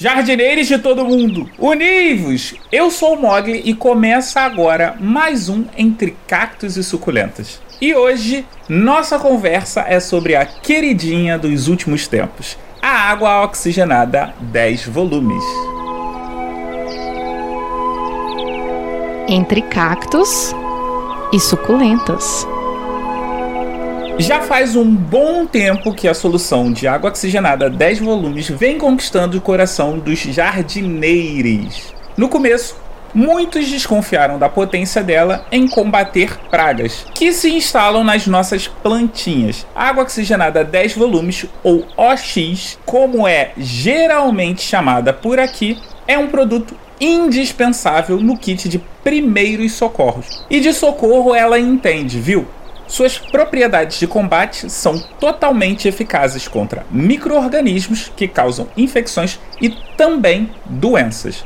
Jardineiros de todo mundo, univos! Eu sou o Mogli e começa agora mais um Entre Cactos e Suculentas. E hoje, nossa conversa é sobre a queridinha dos últimos tempos, a água oxigenada 10 volumes. Entre cactos e suculentas. Já faz um bom tempo que a solução de água oxigenada 10 volumes vem conquistando o coração dos jardineiros. No começo, muitos desconfiaram da potência dela em combater pragas que se instalam nas nossas plantinhas. água oxigenada 10 volumes, ou OX, como é geralmente chamada por aqui, é um produto indispensável no kit de primeiros socorros. E de socorro ela entende, viu? Suas propriedades de combate são totalmente eficazes contra micro-organismos que causam infecções e também doenças.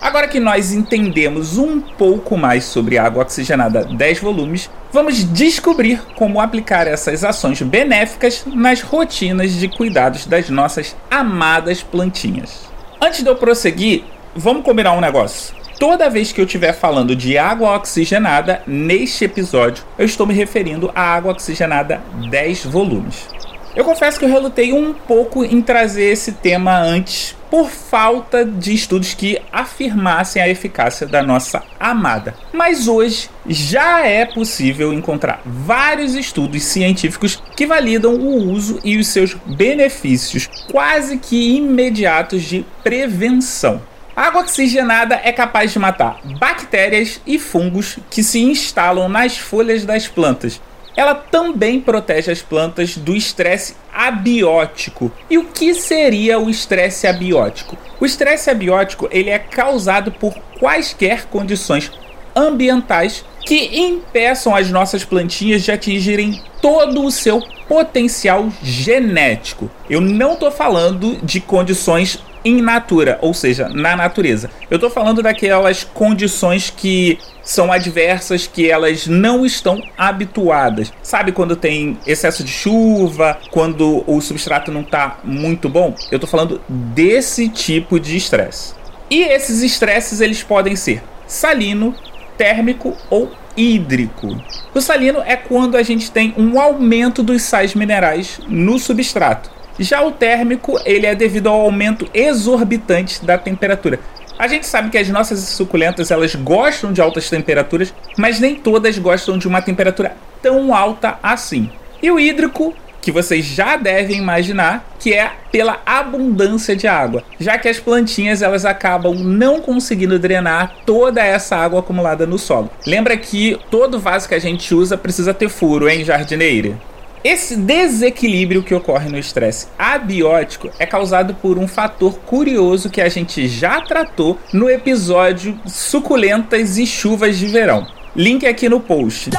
Agora que nós entendemos um pouco mais sobre água oxigenada 10 volumes, vamos descobrir como aplicar essas ações benéficas nas rotinas de cuidados das nossas amadas plantinhas. Antes de eu prosseguir, vamos combinar um negócio. Toda vez que eu estiver falando de água oxigenada neste episódio, eu estou me referindo à água oxigenada 10 volumes. Eu confesso que eu relutei um pouco em trazer esse tema antes, por falta de estudos que afirmassem a eficácia da nossa amada. Mas hoje já é possível encontrar vários estudos científicos que validam o uso e os seus benefícios quase que imediatos de prevenção. Água oxigenada é capaz de matar bactérias e fungos que se instalam nas folhas das plantas. Ela também protege as plantas do estresse abiótico. E o que seria o estresse abiótico? O estresse abiótico ele é causado por quaisquer condições ambientais que impeçam as nossas plantinhas de atingirem todo o seu potencial genético. Eu não estou falando de condições in natura, ou seja, na natureza. Eu estou falando daquelas condições que são adversas, que elas não estão habituadas. Sabe quando tem excesso de chuva, quando o substrato não está muito bom? Eu estou falando desse tipo de estresse. E esses estresses eles podem ser salino, térmico ou hídrico. O salino é quando a gente tem um aumento dos sais minerais no substrato. Já o térmico, ele é devido ao aumento exorbitante da temperatura. A gente sabe que as nossas suculentas elas gostam de altas temperaturas, mas nem todas gostam de uma temperatura tão alta assim. E o hídrico, que vocês já devem imaginar, que é pela abundância de água, já que as plantinhas elas acabam não conseguindo drenar toda essa água acumulada no solo. Lembra que todo vaso que a gente usa precisa ter furo, hein, jardineira? Esse desequilíbrio que ocorre no estresse abiótico é causado por um fator curioso que a gente já tratou no episódio Suculentas e Chuvas de Verão. Link aqui no post.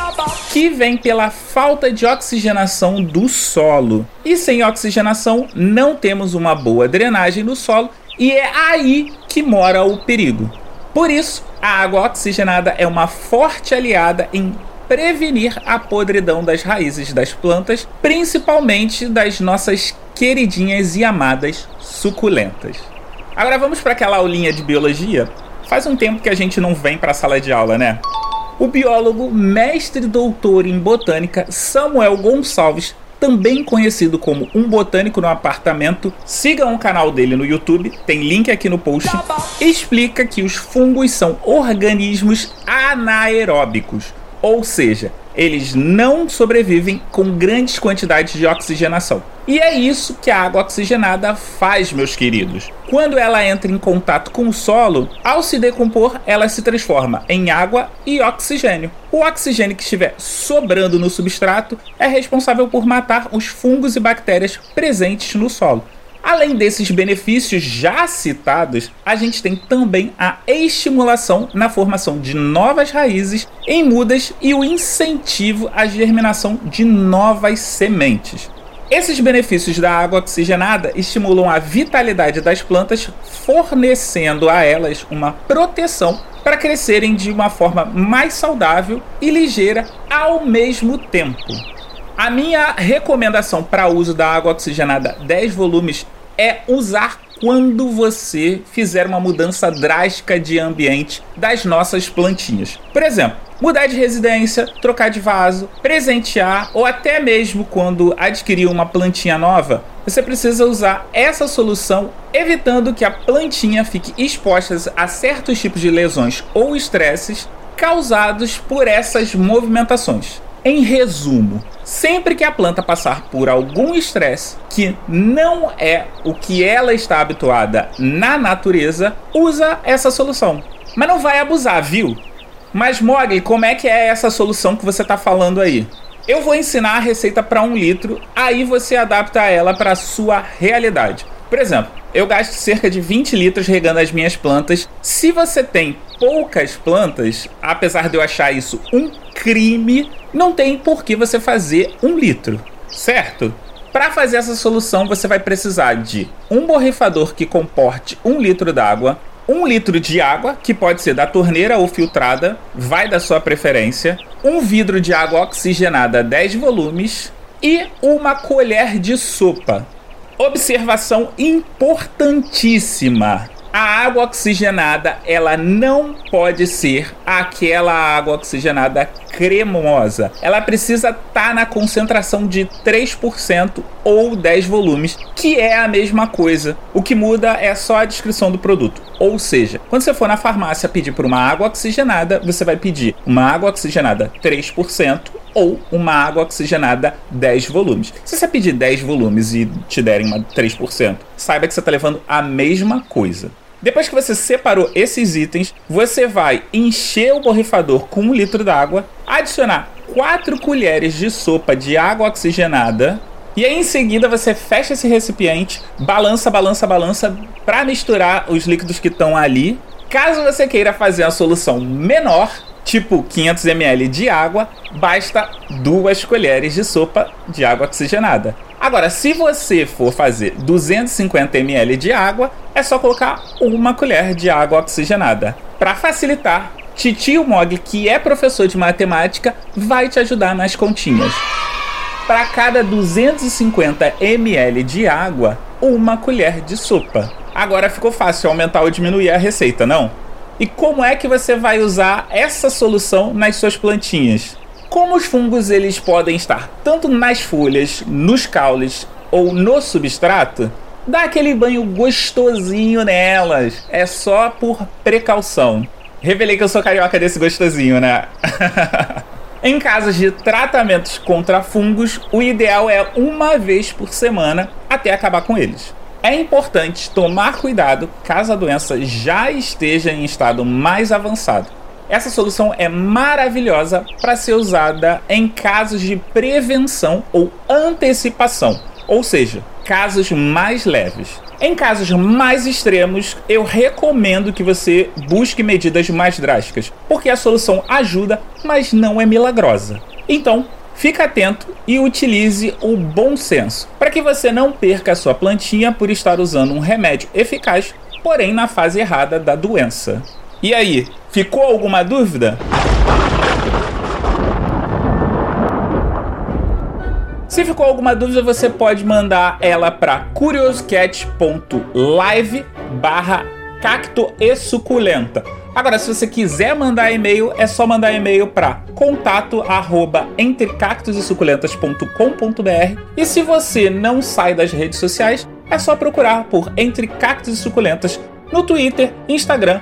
Que vem pela falta de oxigenação do solo. E sem oxigenação, não temos uma boa drenagem no solo, e é aí que mora o perigo. Por isso, a água oxigenada é uma forte aliada em prevenir a podridão das raízes das plantas, principalmente das nossas queridinhas e amadas suculentas. Agora vamos para aquela aulinha de biologia? Faz um tempo que a gente não vem para a sala de aula, né? O biólogo, mestre doutor em botânica Samuel Gonçalves, também conhecido como um botânico no apartamento, sigam o canal dele no YouTube, tem link aqui no post, explica que os fungos são organismos anaeróbicos ou seja, eles não sobrevivem com grandes quantidades de oxigenação. E é isso que a água oxigenada faz, meus queridos. Quando ela entra em contato com o solo, ao se decompor, ela se transforma em água e oxigênio. O oxigênio que estiver sobrando no substrato é responsável por matar os fungos e bactérias presentes no solo. Além desses benefícios já citados, a gente tem também a estimulação na formação de novas raízes em mudas e o incentivo à germinação de novas sementes. Esses benefícios da água oxigenada estimulam a vitalidade das plantas, fornecendo a elas uma proteção para crescerem de uma forma mais saudável e ligeira ao mesmo tempo. A minha recomendação para uso da água oxigenada 10 volumes é usar quando você fizer uma mudança drástica de ambiente das nossas plantinhas. Por exemplo, mudar de residência, trocar de vaso, presentear ou até mesmo quando adquirir uma plantinha nova, você precisa usar essa solução evitando que a plantinha fique exposta a certos tipos de lesões ou estresses causados por essas movimentações. Em resumo, sempre que a planta passar por algum estresse que não é o que ela está habituada na natureza, usa essa solução. Mas não vai abusar, viu? Mas Mogli, como é que é essa solução que você está falando aí? Eu vou ensinar a receita para um litro, aí você adapta ela para a sua realidade. Por exemplo, eu gasto cerca de 20 litros regando as minhas plantas. Se você tem poucas plantas, apesar de eu achar isso um crime, não tem por que você fazer um litro, certo? Para fazer essa solução, você vai precisar de um borrifador que comporte um litro d'água, um litro de água, que pode ser da torneira ou filtrada, vai da sua preferência, um vidro de água oxigenada 10 volumes e uma colher de sopa. Observação importantíssima a água oxigenada ela não pode ser aquela água oxigenada cremosa. Ela precisa estar tá na concentração de 3% ou 10 volumes, que é a mesma coisa. O que muda é só a descrição do produto. Ou seja, quando você for na farmácia pedir por uma água oxigenada, você vai pedir uma água oxigenada 3% ou uma água oxigenada 10 volumes. Se você pedir 10 volumes e te derem uma 3%, saiba que você está levando a mesma coisa. Depois que você separou esses itens, você vai encher o borrifador com um litro d'água, adicionar 4 colheres de sopa de água oxigenada e aí em seguida você fecha esse recipiente, balança, balança, balança para misturar os líquidos que estão ali. Caso você queira fazer a solução menor, tipo 500 ml de água, basta duas colheres de sopa de água oxigenada. Agora, se você for fazer 250 ml de água, é só colocar uma colher de água oxigenada. Para facilitar, Titio Mog, que é professor de matemática, vai te ajudar nas continhas. Para cada 250 ml de água, uma colher de sopa. Agora ficou fácil aumentar ou diminuir a receita, não? E como é que você vai usar essa solução nas suas plantinhas? Como os fungos eles podem estar tanto nas folhas, nos caules ou no substrato, dá aquele banho gostosinho nelas. É só por precaução. Revelei que eu sou carioca desse gostosinho, né? em casos de tratamentos contra fungos, o ideal é uma vez por semana até acabar com eles. É importante tomar cuidado caso a doença já esteja em estado mais avançado. Essa solução é maravilhosa para ser usada em casos de prevenção ou antecipação, ou seja, casos mais leves. Em casos mais extremos, eu recomendo que você busque medidas mais drásticas, porque a solução ajuda, mas não é milagrosa. Então, fique atento e utilize o bom senso, para que você não perca a sua plantinha por estar usando um remédio eficaz, porém na fase errada da doença. E aí, ficou alguma dúvida? Se ficou alguma dúvida, você pode mandar ela para curioscat.live barra cacto e suculenta. Agora, se você quiser mandar e-mail, é só mandar e-mail para contato arroba entrecactosesuculentas.com.br e se você não sai das redes sociais, é só procurar por Entre Cactos e Suculentas no Twitter, Instagram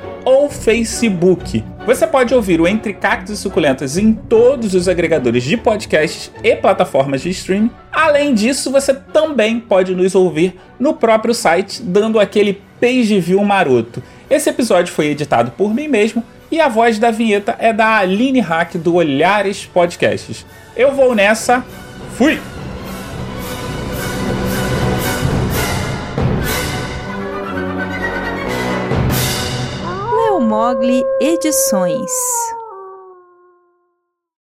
Facebook. Você pode ouvir o Entre Cactos e Suculentas em todos os agregadores de podcasts e plataformas de streaming. Além disso, você também pode nos ouvir no próprio site, dando aquele page view maroto. Esse episódio foi editado por mim mesmo e a voz da vinheta é da Aline Hack do Olhares Podcasts. Eu vou nessa. Fui! Mogli Edições.